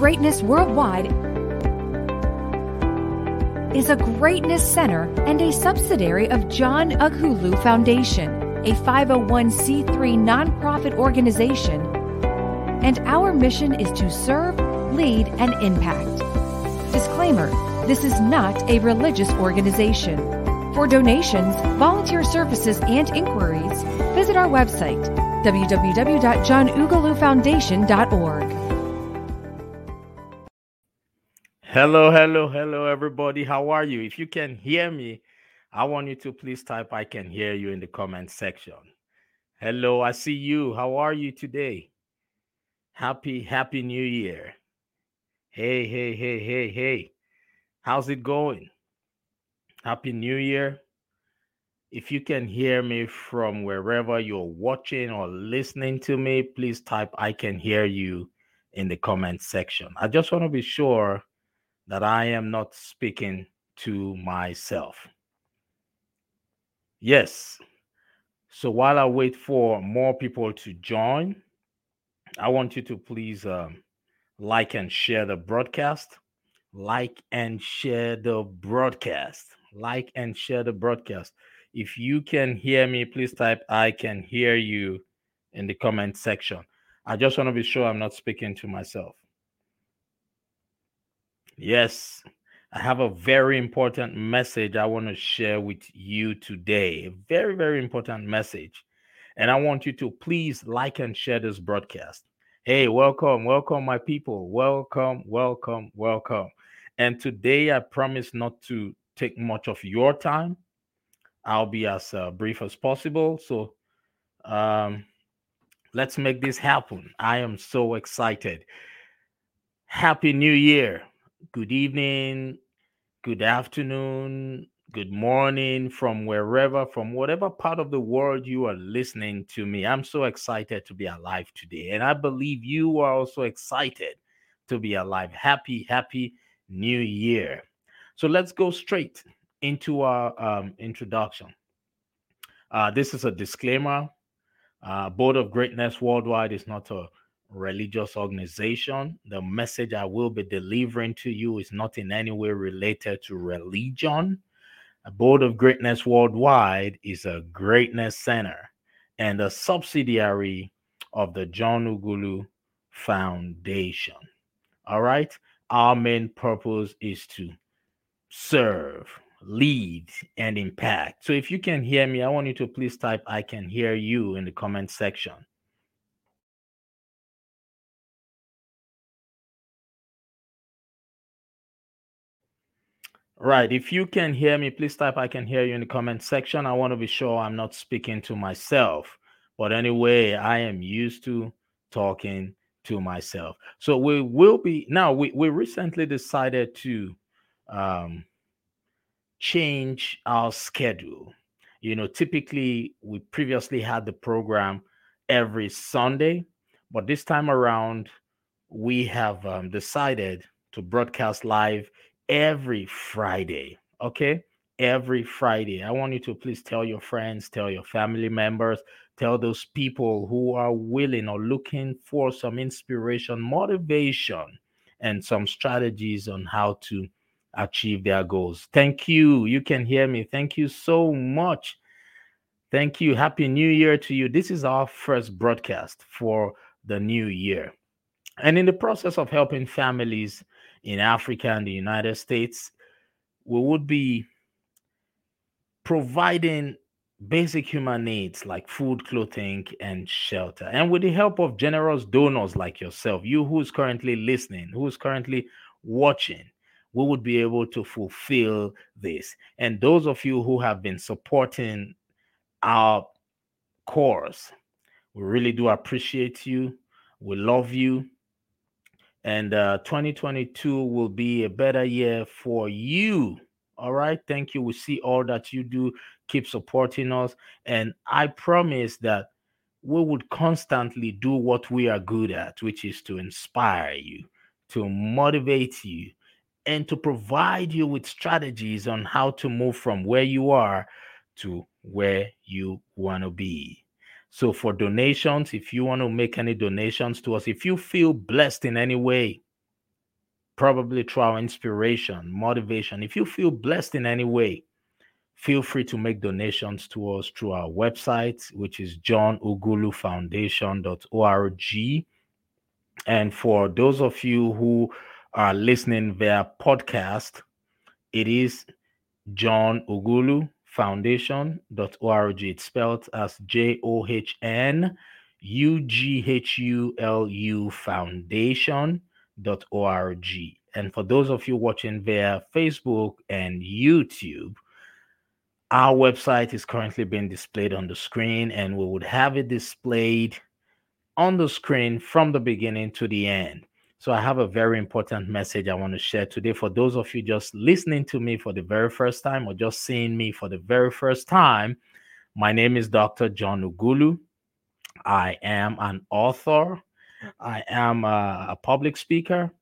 Greatness Worldwide is a Greatness Center and a subsidiary of John Ughulu Foundation, a 501c3 nonprofit organization, and our mission is to serve, lead, and impact. Disclaimer this is not a religious organization. For donations, volunteer services, and inquiries, visit our website, www.johnughulufoundation.org. Hello, hello, hello, everybody. How are you? If you can hear me, I want you to please type I can hear you in the comment section. Hello, I see you. How are you today? Happy, happy new year. Hey, hey, hey, hey, hey. How's it going? Happy new year. If you can hear me from wherever you're watching or listening to me, please type I can hear you in the comment section. I just want to be sure that I am not speaking to myself. Yes. So while I wait for more people to join, I want you to please um, like and share the broadcast. Like and share the broadcast. Like and share the broadcast. If you can hear me, please type I can hear you in the comment section. I just want to be sure I'm not speaking to myself. Yes, I have a very important message I want to share with you today. A very, very important message. And I want you to please like and share this broadcast. Hey, welcome, welcome, my people. Welcome, welcome, welcome. And today I promise not to take much of your time. I'll be as uh, brief as possible. So um, let's make this happen. I am so excited. Happy New Year good evening, good afternoon, good morning from wherever, from whatever part of the world you are listening to me. I'm so excited to be alive today. And I believe you are also excited to be alive. Happy, happy new year. So let's go straight into our um, introduction. Uh, this is a disclaimer. Uh, Abode of Greatness Worldwide is not a religious organization. The message I will be delivering to you is not in any way related to religion. Abode of Greatness Worldwide is a greatness center and a subsidiary of the John Ughulu Foundation. All right. Our main purpose is to serve, lead, and impact. So if you can hear me, I want you to please type I can hear you in the comment section. Right. If you can hear me, please type I can hear you in the comment section. I want to be sure I'm not speaking to myself. But anyway, I am used to talking to myself. So we will be now we, we recently decided to um change our schedule. You know, typically we previously had the program every Sunday, but this time around we have um, decided to broadcast live every Friday. Okay. Every Friday. I want you to please tell your friends, tell your family members, tell those people who are willing or looking for some inspiration, motivation, and some strategies on how to achieve their goals. Thank you. You can hear me. Thank you so much. Thank you. Happy New Year to you. This is our first broadcast for the new year. And in the process of helping families in Africa and the United States, we would be providing basic human needs like food, clothing, and shelter. And with the help of generous donors like yourself, you who's currently listening, who's currently watching, we would be able to fulfill this. And those of you who have been supporting our cause, we really do appreciate you. We love you and uh, 2022 will be a better year for you. All right. Thank you. We see all that you do. Keep supporting us. And I promise that we would constantly do what we are good at, which is to inspire you, to motivate you, and to provide you with strategies on how to move from where you are to where you want to be. So for donations, if you want to make any donations to us, if you feel blessed in any way, probably through our inspiration, motivation. If you feel blessed in any way, feel free to make donations to us through our website, which is johnughulufoundation.org. And for those of you who are listening via podcast, it is John Ughulu Foundation.org. It's spelled as J O H N U G H U L U Foundation.org. And for those of you watching via Facebook and YouTube, our website is currently being displayed on the screen, and we would have it displayed on the screen from the beginning to the end. So, I have a very important message I want to share today for those of you just listening to me for the very first time or just seeing me for the very first time. My name is Dr. John Ughulu. I am an author, I am a, a public speaker,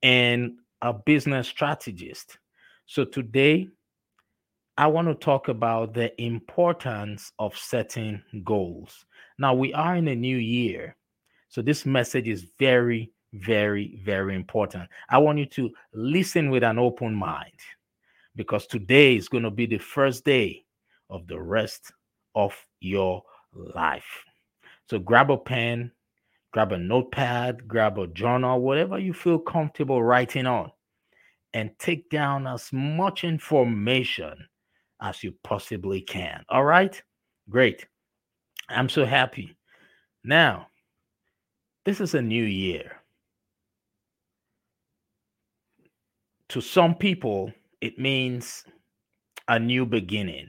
and a business strategist. So, today I want to talk about the importance of setting goals. Now, we are in a new year. So, this message is very, very, very important. I want you to listen with an open mind because today is going to be the first day of the rest of your life. So, grab a pen, grab a notepad, grab a journal, whatever you feel comfortable writing on, and take down as much information as you possibly can. All right? Great. I'm so happy. Now, this is a new year. To some people, it means a new beginning.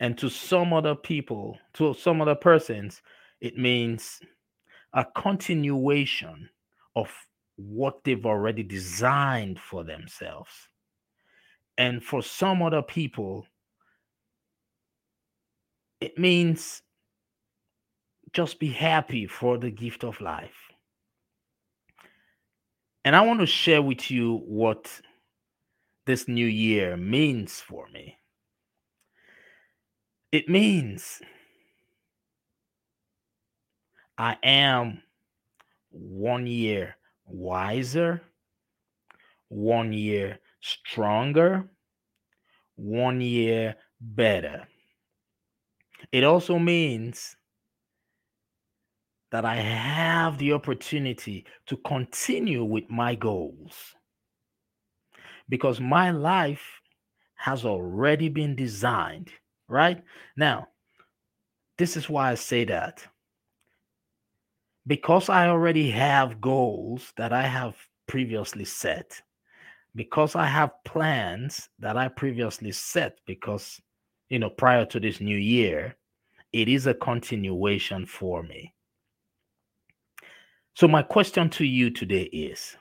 And to some other people, to some other persons, it means a continuation of what they've already designed for themselves. And for some other people, it means just be happy for the gift of life. And I want to share with you what this new year means for me. It means I am one year wiser, one year stronger, one year better. It also means that I have the opportunity to continue with my goals because my life has already been designed, right? Now, this is why I say that. Because I already have goals that I have previously set, because I have plans that I previously set because, you know, prior to this new year, it is a continuation for me. So, my question to you today is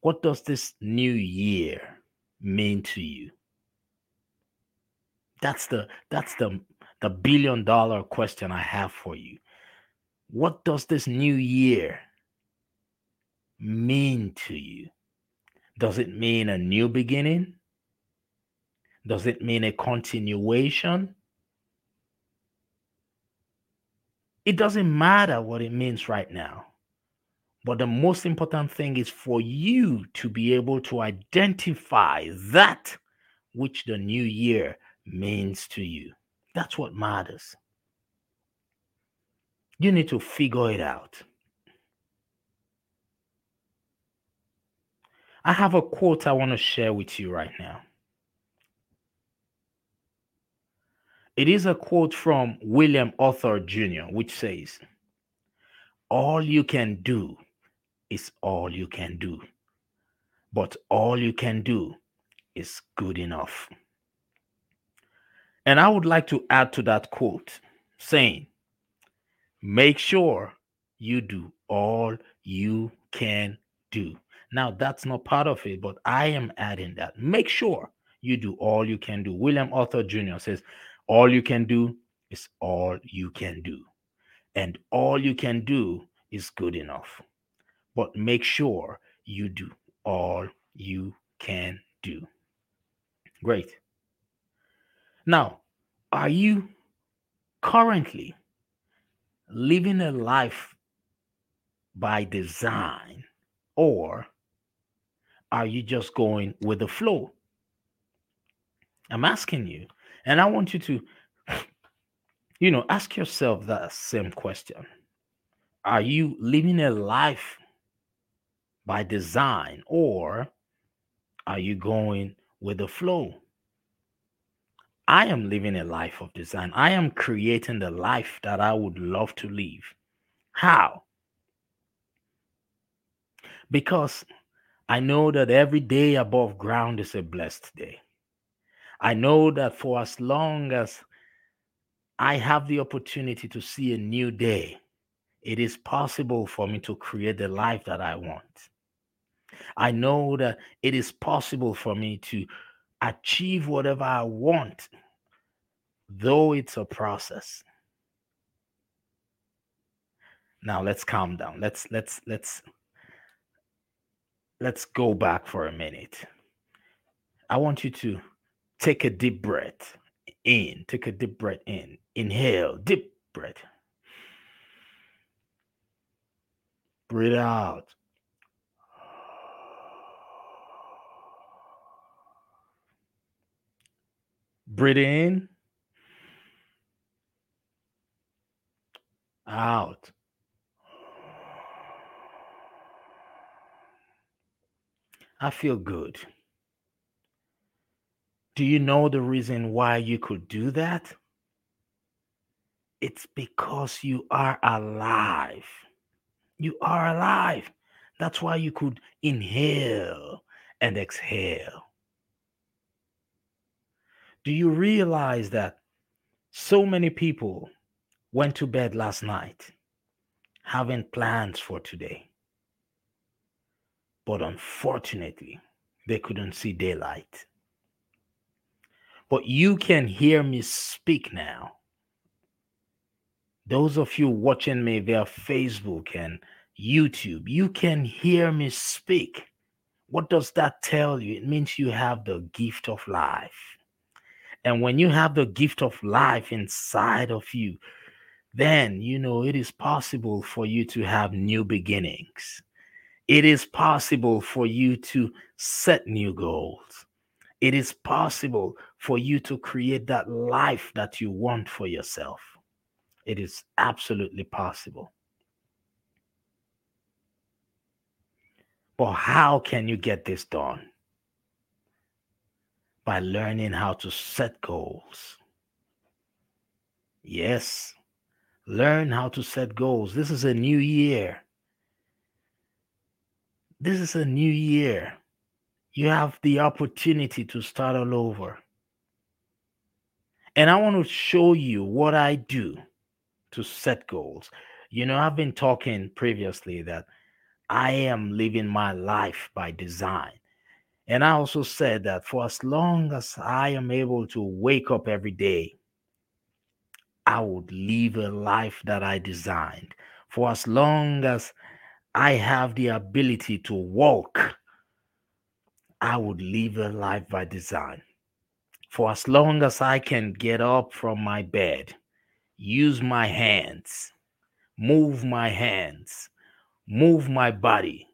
what does this new year mean to you? That's the that's the the billion dollar question I have for you. What does this new year mean to you? Does it mean a new beginning? Does it mean a continuation? It doesn't matter what it means right now. But the most important thing is for you to be able to identify that which the new year means to you. That's what matters. You need to figure it out. I have a quote I want to share with you right now. It is a quote from William Arthur Jr., which says, All you can do is all you can do, but all you can do is good enough. And I would like to add to that quote saying, Make sure you do all you can do. Now, that's not part of it, but I am adding that. Make sure you do all you can do. William Arthur Jr. says, All you can do is all you can do. And all you can do is good enough. But make sure you do all you can do. Great. Now, are you currently living a life by design or are you just going with the flow? I'm asking you. And I want you to, you know, ask yourself that same question. Are you living a life by design or are you going with the flow? I am living a life of design. I am creating the life that I would love to live. How? Because I know that every day above ground is a blessed day. I know that for as long as I have the opportunity to see a new day, it is possible for me to create the life that I want. I know that it is possible for me to achieve whatever I want, though it's a process. Now let's calm down. Let's let's let's let's go back for a minute. I want you to take a deep breath in. Take a deep breath in. Inhale, deep breath. Breathe out. Breathe in. Out. I feel good. Do you know the reason why you could do that? It's because you are alive. You are alive. That's why you could inhale and exhale. Do you realize that so many people went to bed last night having plans for today? But unfortunately, they couldn't see daylight. But you can hear me speak now. Those of you watching me via Facebook and YouTube, you can hear me speak. What does that tell you? It means you have the gift of life. And when you have the gift of life inside of you, then you know it is possible for you to have new beginnings. It is possible for you to set new goals. It is possible for you to create that life that you want for yourself. It is absolutely possible. But how can you get this done? By learning how to set goals. Yes, learn how to set goals. This is a new year. This is a new year. You have the opportunity to start all over. And I want to show you what I do to set goals. You know, I've been talking previously that I am living my life by design. And I also said that for as long as I am able to wake up every day, I would live a life that I designed. For as long as I have the ability to walk, I would live a life by design. For as long as I can get up from my bed, use my hands, move my hands, move my body,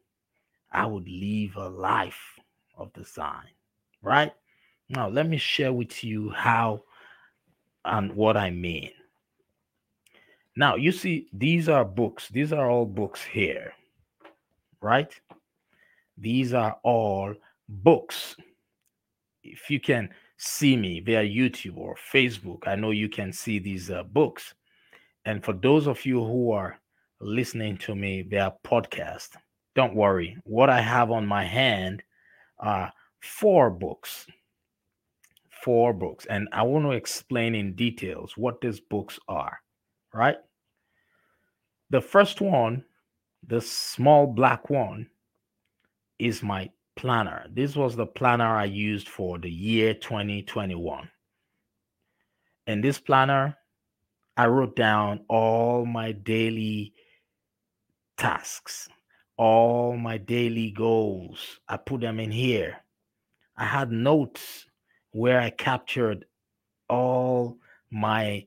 I would live a life of the sign, right? Now, let me share with you how and what I mean. Now, you see, these are books. These are all books here, right? These are all books. If you can see me via YouTube or Facebook, I know you can see these uh, books. And for those of you who are listening to me via podcast, don't worry. What I have on my hand uh, four books. Four books. And I want to explain in details what these books are, right? The first one, the small black one, is my planner. This was the planner I used for the year 2021. In this planner, I wrote down all my daily tasks all my daily goals. I put them in here. I had notes where I captured all my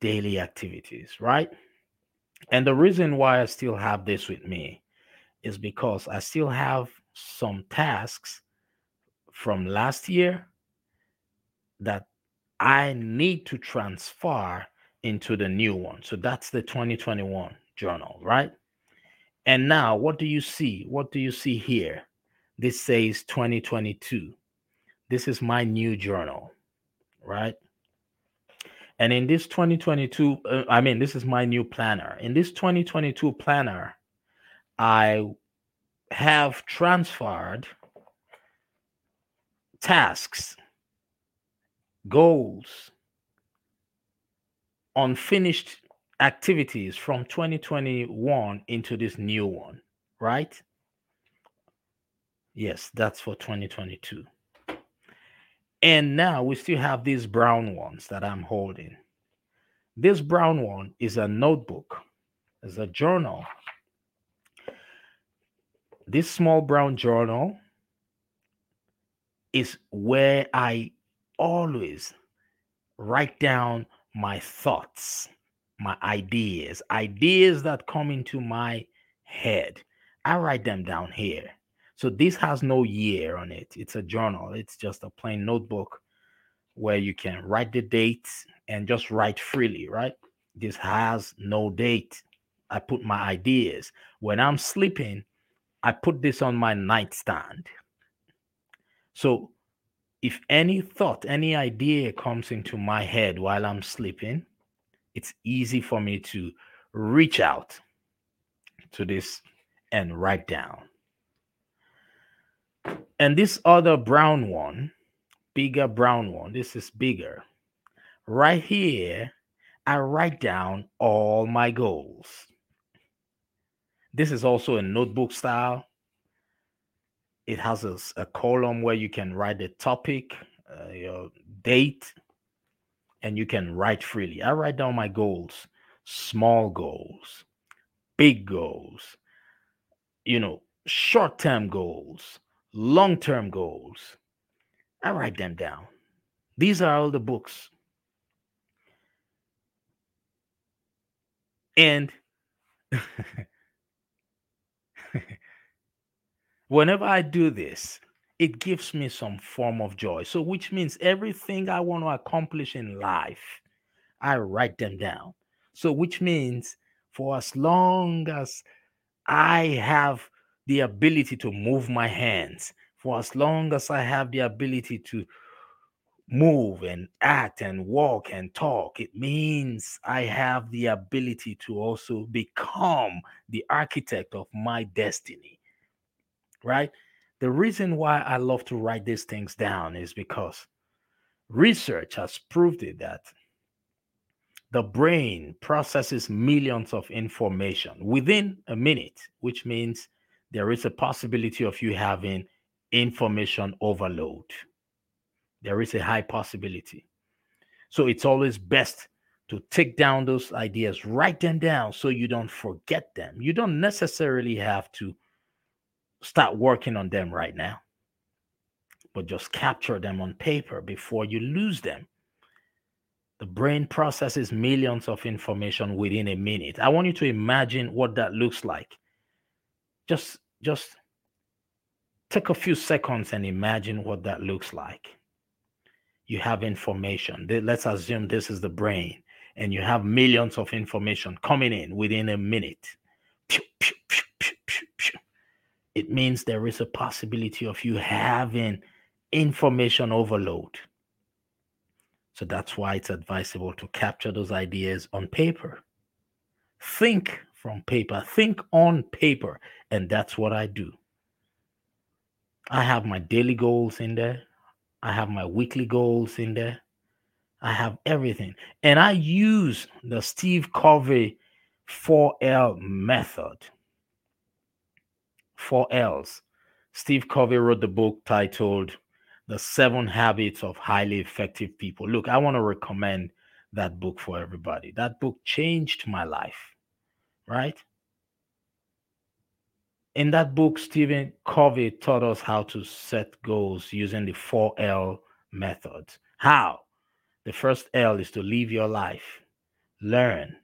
daily activities, right? And the reason why I still have this with me is because I still have some tasks from last year that I need to transfer into the new one. So that's the 2021 journal, right? And now, what do you see? What do you see here? This says 2022. This is my new journal, right? And in this 2022, uh, I mean, this is my new planner. In this 2022 planner, I have transferred tasks, goals, unfinished activities from 2021 into this new one, right? Yes, that's for 2022. And now we still have these brown ones that I'm holding. This brown one is a notebook, is a journal. This small brown journal is where I always write down my thoughts, my ideas, ideas that come into my head. I write them down here. So this has no year on it. It's a journal. It's just a plain notebook where you can write the dates and just write freely, right? This has no date. I put my ideas. When I'm sleeping, I put this on my nightstand. So if any thought, any idea comes into my head while I'm sleeping, it's easy for me to reach out to this and write down. And this other brown one, bigger brown one, this is bigger. Right here, I write down all my goals. This is also a notebook style it has a, a column where you can write the topic, uh, your date, and you can write freely. I write down my goals, small goals, big goals, you know, short term goals, long term goals. I write them down. These are all the books. And Whenever I do this, it gives me some form of joy. So, which means everything I want to accomplish in life, I write them down. So, which means for as long as I have the ability to move my hands, for as long as I have the ability to move and act and walk and talk, it means I have the ability to also become the architect of my destiny right? The reason why I love to write these things down is because research has proved it that the brain processes millions of information within a minute, which means there is a possibility of you having information overload. There is a high possibility. So it's always best to take down those ideas, write them down so you don't forget them. You don't necessarily have to start working on them right now, but just capture them on paper before you lose them. The brain processes millions of information within a minute. I want you to imagine what that looks like. Just just take a few seconds and imagine what that looks like. You have information. Let's assume this is the brain and you have millions of information coming in within a minute. Pew, pew, pew, it means there is a possibility of you having information overload. So that's why it's advisable to capture those ideas on paper. Think from paper, think on paper. And that's what I do. I have my daily goals in there, I have my weekly goals in there, I have everything. And I use the Steve Covey 4L method four L's. Steve Covey wrote the book titled The Seven Habits of Highly Effective People. Look, I want to recommend that book for everybody. That book changed my life, right? In that book, Stephen Covey taught us how to set goals using the 4L method. How? The first L is to live your life, learn,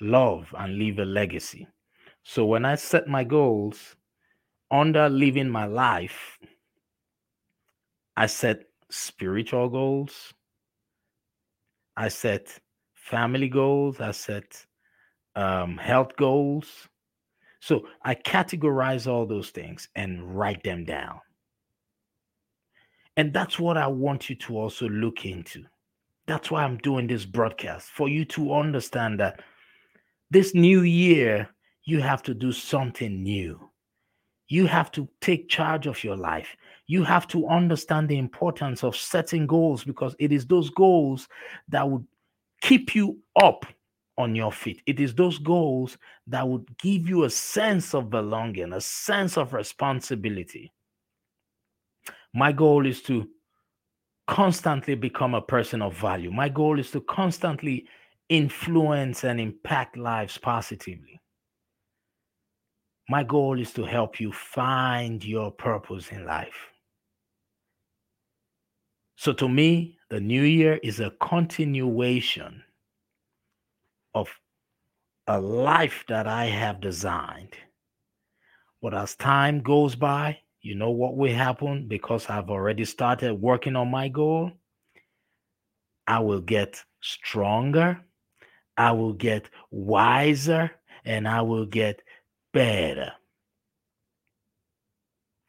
love, and leave a legacy. So when I set my goals, under living my life, I set spiritual goals, I set family goals, I set um, health goals. So I categorize all those things and write them down. And that's what I want you to also look into. That's why I'm doing this broadcast for you to understand that this new year, you have to do something new. You have to take charge of your life. You have to understand the importance of setting goals because it is those goals that would keep you up on your feet. It is those goals that would give you a sense of belonging, a sense of responsibility. My goal is to constantly become a person of value. My goal is to constantly influence and impact lives positively. My goal is to help you find your purpose in life. So, to me, the new year is a continuation of a life that I have designed. But as time goes by, you know what will happen because I've already started working on my goal? I will get stronger, I will get wiser, and I will get better.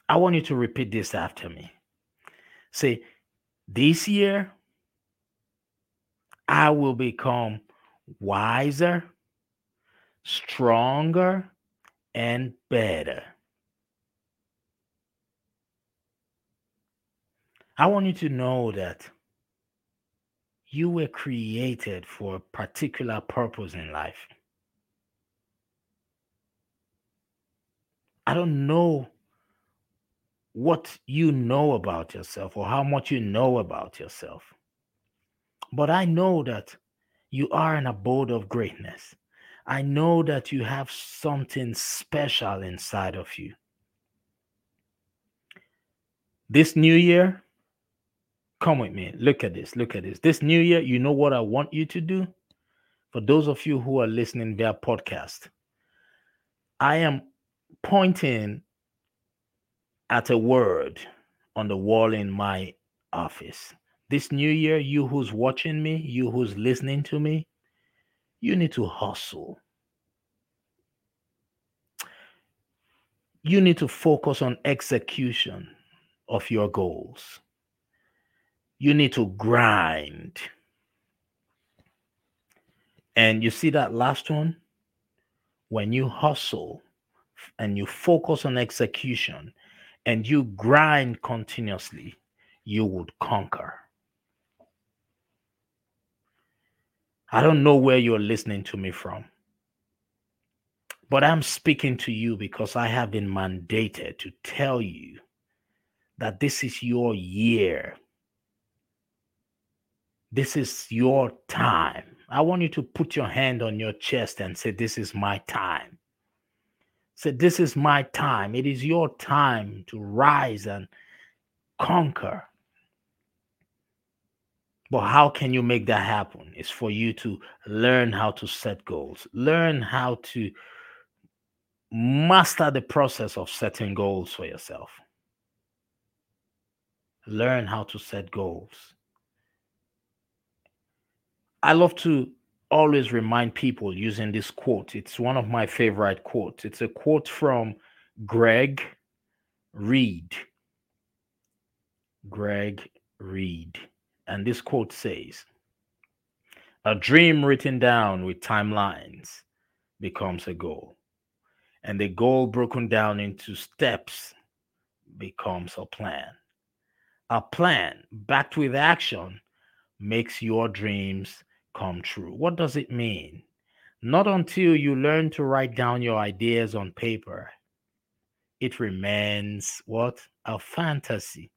I want you to repeat this after me. Say, this year, I will become wiser, stronger, and better. I want you to know that you were created for a particular purpose in life. I don't know what you know about yourself or how much you know about yourself, but I know that you are an abode of greatness. I know that you have something special inside of you. This new year, Come with me. Look at this. Look at this. This new year, you know what I want you to do? For those of you who are listening via podcast, I am pointing at a word on the wall in my office. This new year, you who's watching me, you who's listening to me, you need to hustle. You need to focus on execution of your goals you need to grind. And you see that last one? When you hustle and you focus on execution and you grind continuously, you would conquer. I don't know where you're listening to me from, but I'm speaking to you because I have been mandated to tell you that this is your year this is your time. I want you to put your hand on your chest and say, This is my time. Say, This is my time. It is your time to rise and conquer. But how can you make that happen? It's for you to learn how to set goals, learn how to master the process of setting goals for yourself. Learn how to set goals. I love to always remind people using this quote. It's one of my favorite quotes. It's a quote from Greg Reid. Greg Reid. And this quote says, A dream written down with timelines becomes a goal. And the goal broken down into steps becomes a plan. A plan backed with action makes your dreams come true. What does it mean? Not until you learn to write down your ideas on paper, it remains what? A fantasy.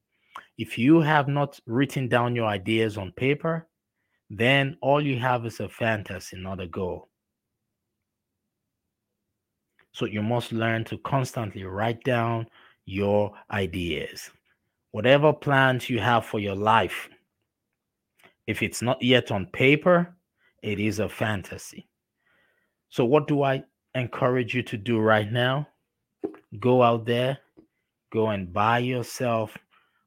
If you have not written down your ideas on paper, then all you have is a fantasy, not a goal. So you must learn to constantly write down your ideas. Whatever plans you have for your life, if it's not yet on paper, it is a fantasy. So, what do I encourage you to do right now? Go out there Go and buy yourself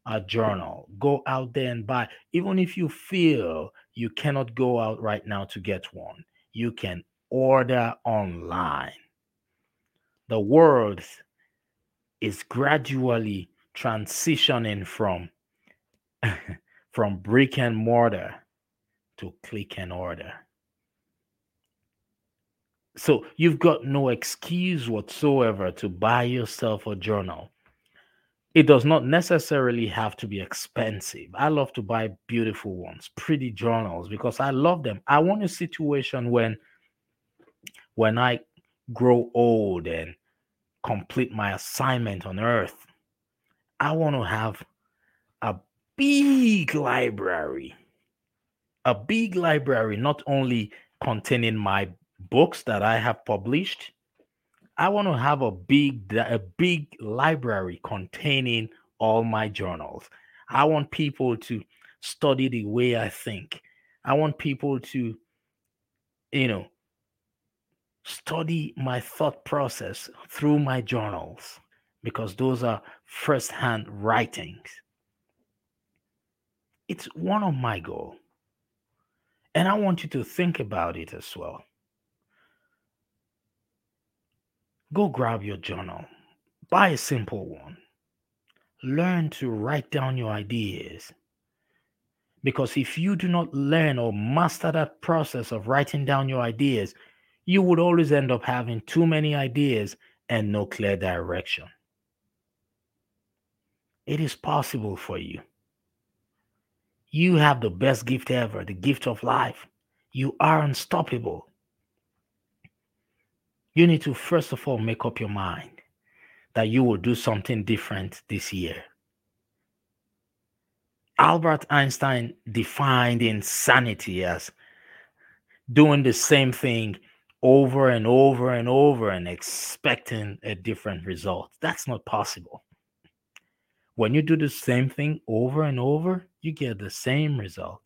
a journal. Go out there and buy. Even if you feel you cannot go out right now to get one, you can order online. The world is gradually transitioning from from brick and mortar to click and order. So you've got no excuse whatsoever to buy yourself a journal. It does not necessarily have to be expensive. I love to buy beautiful ones, pretty journals because I love them. I want a situation when when I grow old and complete my assignment on earth, I want to have a big library. A big library, not only containing my books that I have published. I want to have a big a big library containing all my journals. I want people to study the way I think. I want people to you know study my thought process through my journals because those are first-hand writings. It's one of my goals. And I want you to think about it as well. Go grab your journal, buy a simple one. Learn to write down your ideas. Because if you do not learn or master that process of writing down your ideas, you would always end up having too many ideas and no clear direction. It is possible for you. You have the best gift ever, the gift of life. You are unstoppable. You need to, first of all, make up your mind that you will do something different this year. Albert Einstein defined insanity as doing the same thing over and over and over and expecting a different result. That's not possible. When you do the same thing over and over, you get the same result.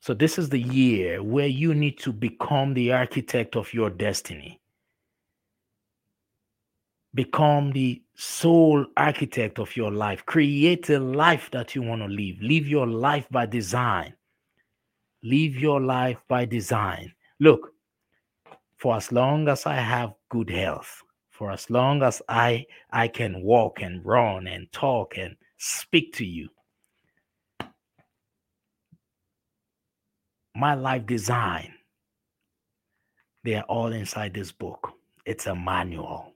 So, this is the year where you need to become the architect of your destiny. Become the sole architect of your life. Create a life that you want to live. Live your life by design. Live your life by design. Look, for as long as I have good health, for as long as I I can walk and run and talk and speak to you, my life design, they are all inside this book. It's a manual.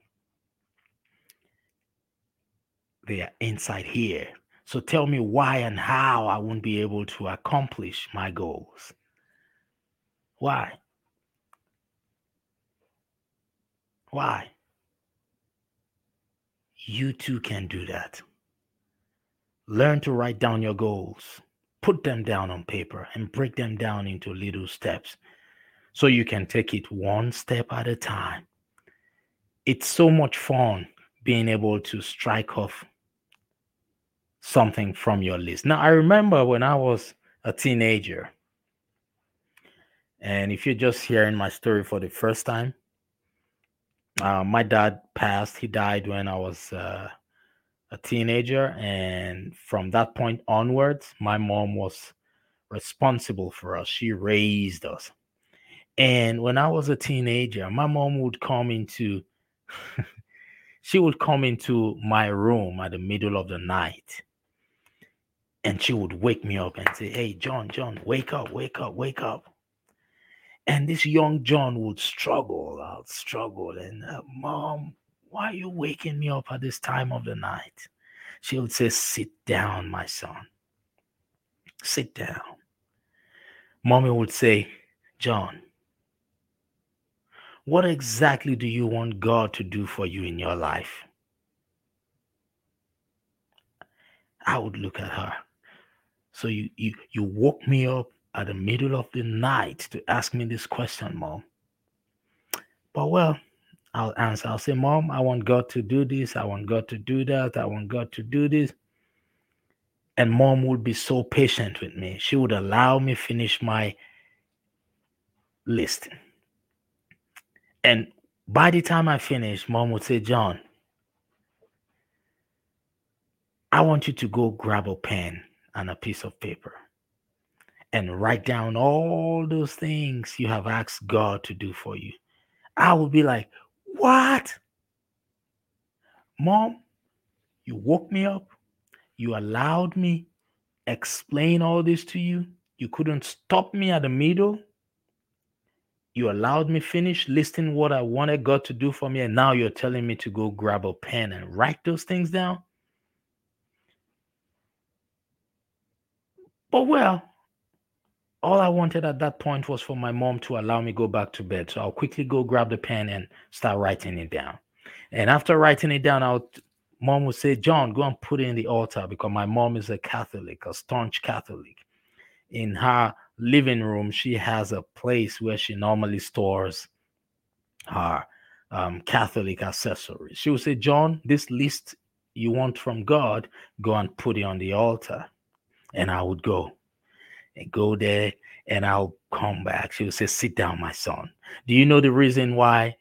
They are inside here. So tell me why and how I won't be able to accomplish my goals. Why? Why? You too can do that. Learn to write down your goals put them down on paper and break them down into little steps so you can take it one step at a time. It's so much fun being able to strike off something from your list. Now, I remember when I was a teenager, and if you're just hearing my story for the first time, uh, my dad passed. He died when I was uh, a teenager and from that point onwards my mom was responsible for us she raised us and when i was a teenager my mom would come into she would come into my room at the middle of the night and she would wake me up and say hey john john wake up wake up wake up and this young john would struggle i'll struggle and uh, mom why are you waking me up at this time of the night? She would say, Sit down, my son. Sit down. Mommy would say, John, what exactly do you want God to do for you in your life? I would look at her. So you you you woke me up at the middle of the night to ask me this question, mom. But well, I'll answer. I'll say, Mom, I want God to do this. I want God to do that. I want God to do this. And mom would be so patient with me. She would allow me finish my list. And By the time I finish, mom would say, John, I want you to go grab a pen and a piece of paper and write down all those things you have asked God to do for you. I would be like, What? Mom, you woke me up. You allowed me explain all this to you. You couldn't stop me at the middle. You allowed me finish listing what I wanted God to do for me, and now you're telling me to go grab a pen and write those things down. But well, all I wanted at that point was for my mom to allow me go back to bed. So I'll quickly go grab the pen and start writing it down. And after writing it down, I'll mom would say, John, go and put it in the altar because my mom is a Catholic, a staunch Catholic. In her living room, she has a place where she normally stores her um, Catholic accessories. She would say, John, this list you want from God, go and put it on the altar. And I would go go there and I'll come back. She would say, Sit down, my son. Do you know the reason why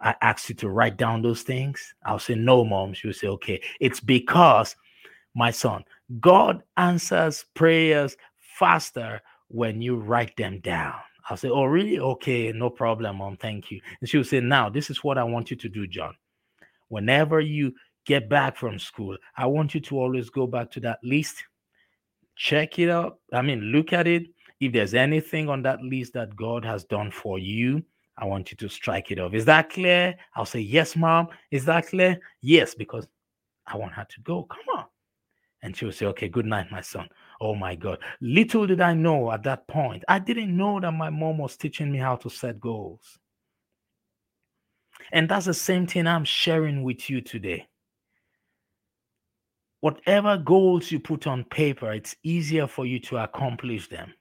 I asked you to write down those things? I'll say, No, mom. She would say, Okay. It's because, my son, God answers prayers faster when you write them down. I'll say, Oh, really? Okay, no problem, mom. Thank you. And she would say, Now, this is what I want you to do, John. Whenever you get back from school, I want you to always go back to that list, check it out. I mean, look at it. If there's anything on that list that God has done for you, I want you to strike it off. Is that clear? I'll say, Yes, mom. Is that clear? Yes, because I want her to go. Come on. And she will say, Okay, good night, my son. Oh my God. Little did I know at that point, I didn't know that my mom was teaching me how to set goals. And that's the same thing I'm sharing with you today. Whatever goals you put on paper, it's easier for you to accomplish them.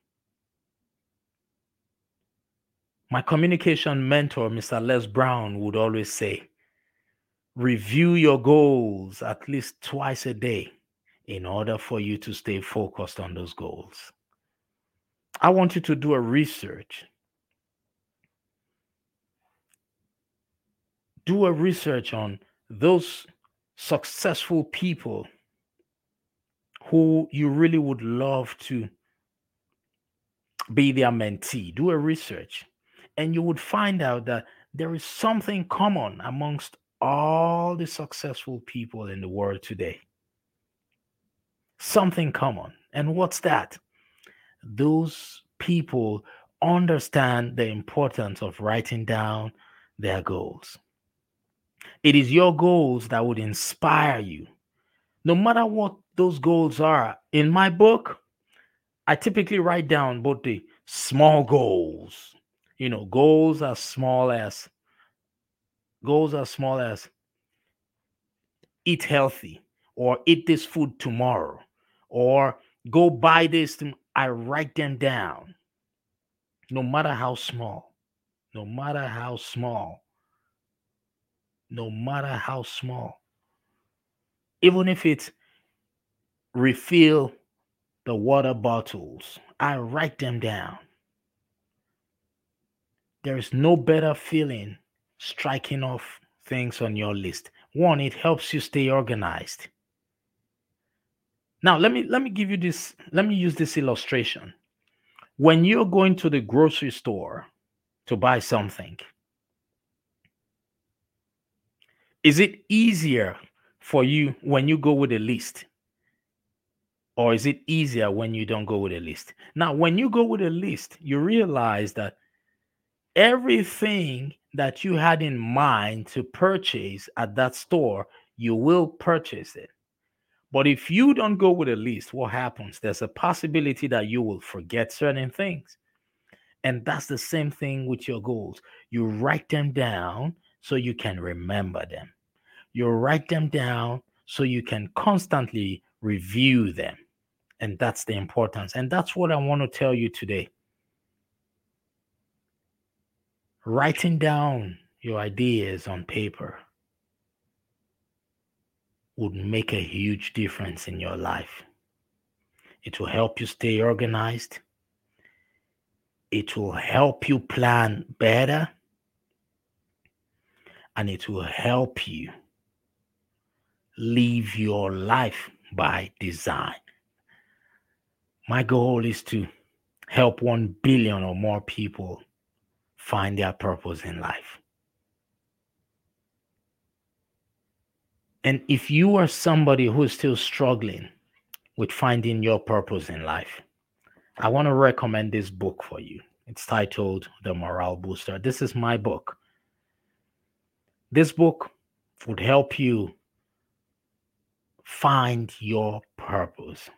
My communication mentor, Mr. Les Brown, would always say, review your goals at least twice a day in order for you to stay focused on those goals. I want you to do a research. Do a research on those successful people who you really would love to be their mentee. Do a research, and you would find out that there is something common amongst all the successful people in the world today something common. And what's that? Those people understand the importance of writing down their goals. It is your goals that would inspire you. No matter what those goals are, in my book, I typically write down both the small goals, you know, goals as small as goals as small as eat healthy or eat this food tomorrow or go buy this. I write them down, no matter how small, no matter how small, no matter how small. Even if it's refill the water bottles, I write them down. There is no better feeling striking off things on your list. One, it helps you stay organized. Now, let me let me give you this, let me use this illustration. When you're going to the grocery store to buy something, is it easier for you when you go with a list? Or is it easier when you don't go with a list? Now, when you go with a list, you realize that everything that you had in mind to purchase at that store, you will purchase it. But if you don't go with a list, what happens? There's a possibility that you will forget certain things. And that's the same thing with your goals. You write them down so you can remember them. You write them down so you can constantly review them. And that's the importance. And that's what I want to tell you today. Writing down your ideas on paper would make a huge difference in your life. It will help you stay organized. It will help you plan better. and it will help you live your life by design. My goal is to help 1 billion or more people find their purpose in life. And if you are somebody who is still struggling with finding your purpose in life, I want to recommend this book for you. It's titled The Morale Booster. This is my book. This book would help you find your purpose.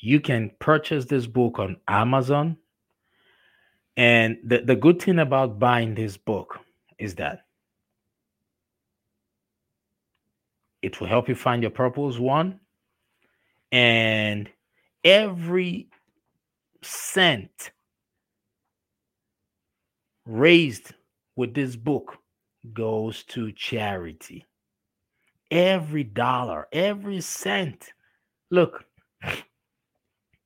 You can purchase this book on Amazon. And the, the good thing about buying this book is that it will help you find your purpose, one. And every cent raised with this book goes to charity. Every dollar, every cent. Look,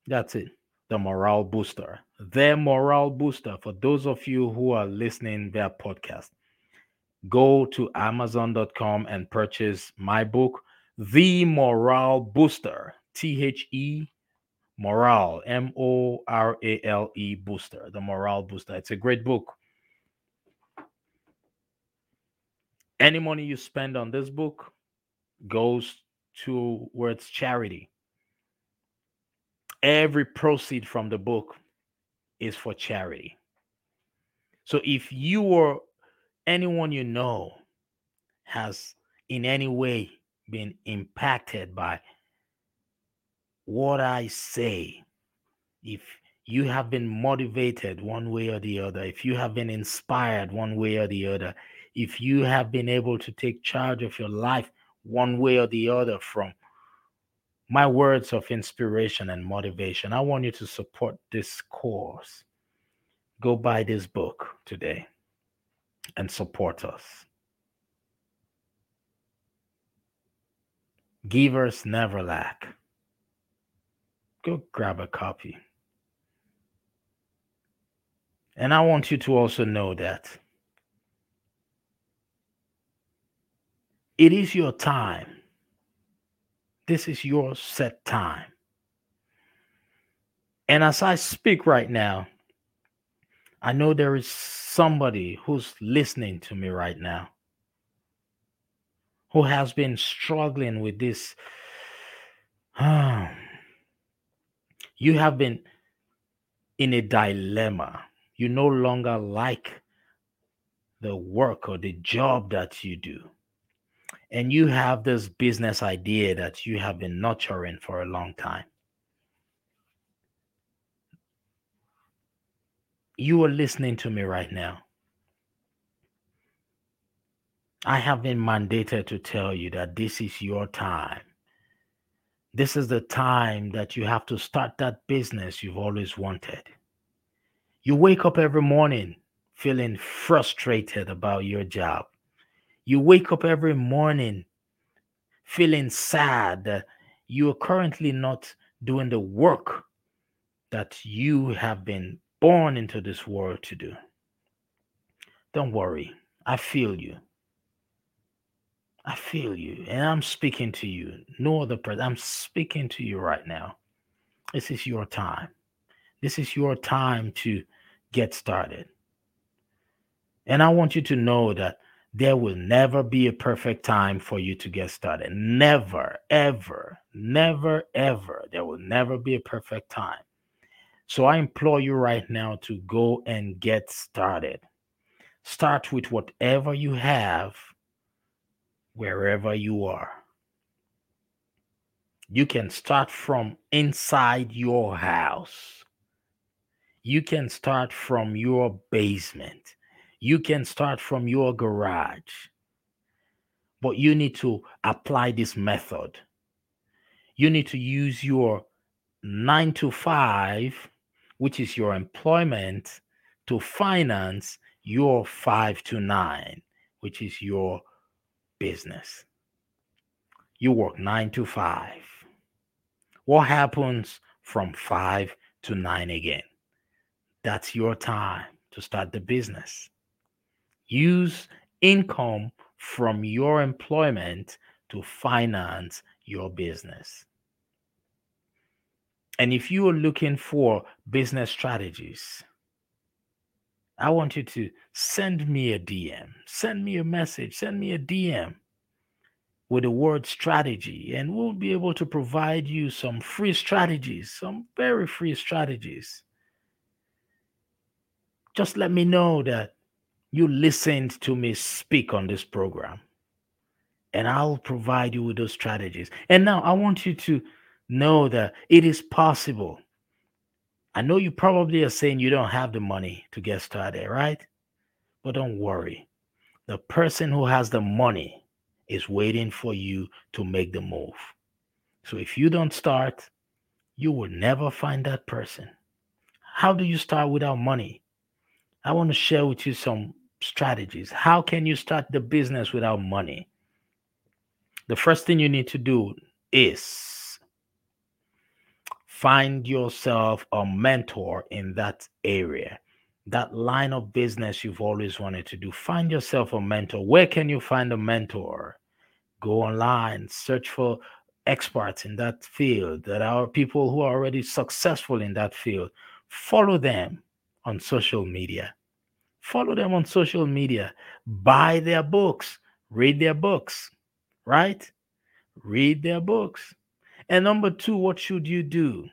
that's it. The morale booster. The morale booster. For those of you who are listening via podcast, go to amazon.com and purchase my book, The Morale Booster. T H E Morale, M O R A L E Booster. The Morale Booster. It's a great book. Any money you spend on this book goes towards charity. Every proceed from the book is for charity. So if you or anyone you know has in any way been impacted by what I say, if you have been motivated one way or the other, if you have been inspired one way or the other, if you have been able to take charge of your life one way or the other from my words of inspiration and motivation, I want you to support this course. Go buy this book today and support us. Givers never lack. Go grab a copy. And I want you to also know that It is your time. This is your set time. And as I speak right now, I know there is somebody who's listening to me right now who has been struggling with this. Um, you have been in a dilemma. You no longer like the work or the job that you do and you have this business idea that you have been nurturing for a long time. You are listening to me right now. I have been mandated to tell you that this is your time. This is the time that you have to start that business you've always wanted. You wake up every morning feeling frustrated about your job you wake up every morning feeling sad you are currently not doing the work that you have been born into this world to do. Don't worry, I feel you. I feel you, and I'm speaking to you. No other person. I'm speaking to you right now. This is your time. This is your time to get started. And I want you to know that there will never be a perfect time for you to get started. Never, ever, never, ever. There will never be a perfect time. So I implore you right now to go and get started. Start with whatever you have, wherever you are. You can start from inside your house. You can start from your basement you can start from your garage, but you need to apply this method. You need to use your nine to five, which is your employment, to finance your five to nine, which is your business. You work nine to five. What happens from five to nine again? That's your time to start the business. Use income from your employment to finance your business. And if you are looking for business strategies, I want you to send me a DM, send me a message, send me a DM with the word strategy, and we'll be able to provide you some free strategies, some very free strategies. Just let me know that you listened to me speak on this program, and I'll provide you with those strategies. And now I want you to know that it is possible. I know you probably are saying you don't have the money to get started, right? But don't worry. The person who has the money is waiting for you to make the move. So if you don't start, you will never find that person. How do you start without money? I want to share with you some strategies. How can you start the business without money? The first thing you need to do is find yourself a mentor in that area that line of business you've always wanted to do. Find yourself a mentor. Where can you find a mentor? Go online, search for experts in that field that are people who are already successful in that field. Follow them on social media. Follow them on social media. Buy their books. Read their books, right? Read their books. And number two, what should you do?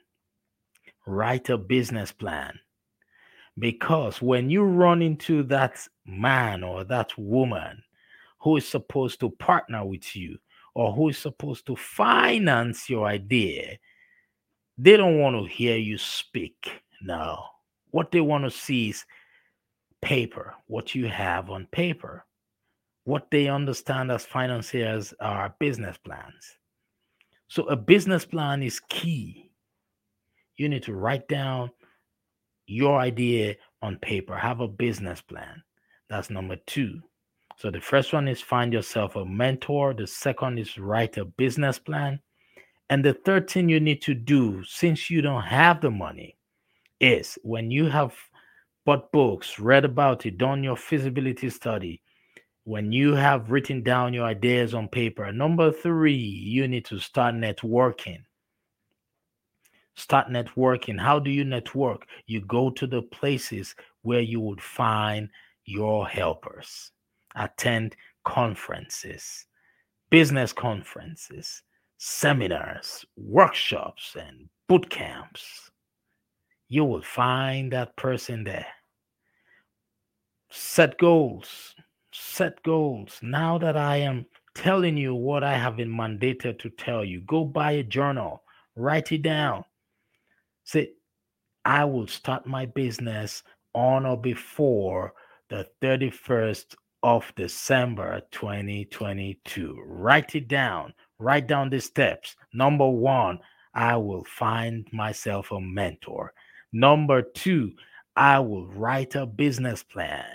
Write a business plan because when you run into that man or that woman who is supposed to partner with you or who is supposed to finance your idea, they don't want to hear you speak. No. What they want to see is paper, what you have on paper. What they understand as financiers are business plans. So a business plan is key. You need to write down your idea on paper, have a business plan. That's number two. So the first one is find yourself a mentor. The second is write a business plan. And the third thing you need to do, since you don't have the money, is when you have bought books, read about it, done your feasibility study, when you have written down your ideas on paper, number three, you need to start networking. Start networking. How do you network? You go to the places where you would find your helpers. Attend conferences, business conferences, seminars, workshops, and boot camps. You will find that person there. Set goals. Set goals. Now that I am telling you what I have been mandated to tell you, go buy a journal, write it down. Say, I will start my business on or before the 31st of December 2022. Write it down. Write down the steps. Number one, I will find myself a mentor. Number two, I will write a business plan.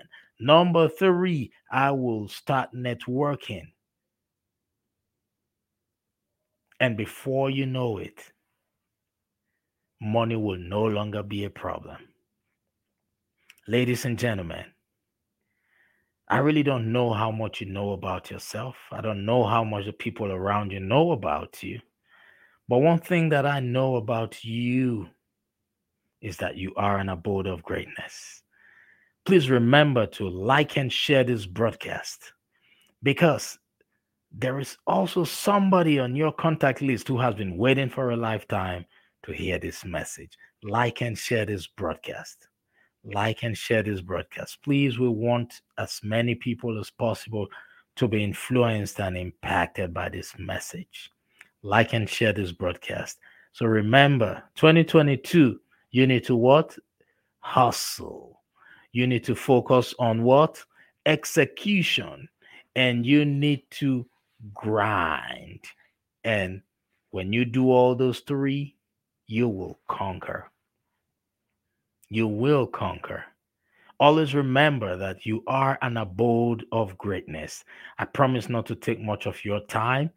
Number three, I will start networking. And before you know it, money will no longer be a problem. Ladies and gentlemen, I really don't know how much you know about yourself. I don't know how much the people around you know about you. But one thing that I know about you is that you are an abode of greatness. Please remember to like and share this broadcast because there is also somebody on your contact list who has been waiting for a lifetime to hear this message. Like and share this broadcast. Like and share this broadcast. Please, we want as many people as possible to be influenced and impacted by this message. Like and share this broadcast. So remember, 2022, you need to what? Hustle. You need to focus on what? Execution. And you need to grind. And when you do all those three, you will conquer. You will conquer. Always remember that you are an abode of greatness. I promise not to take much of your time.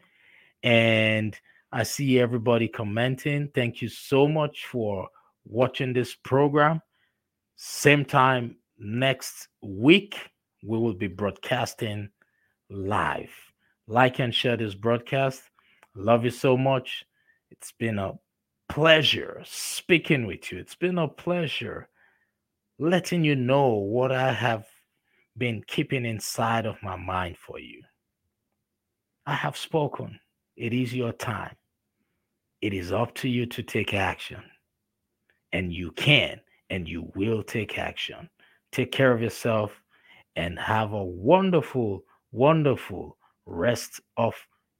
And I see everybody commenting. Thank you so much for watching this program. Same time next week, we will be broadcasting live. Like and share this broadcast. Love you so much. It's been a pleasure speaking with you. It's been a pleasure letting you know what I have been keeping inside of my mind for you. I have spoken. It is your time. It is up to you to take action. And you can and you will take action. Take care of yourself and have a wonderful, wonderful rest of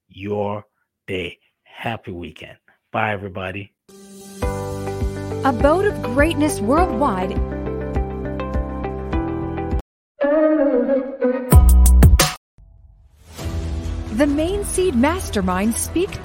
your day. Happy weekend. Bye, everybody. Abode of Greatness Worldwide. The Main Seed Mastermind speak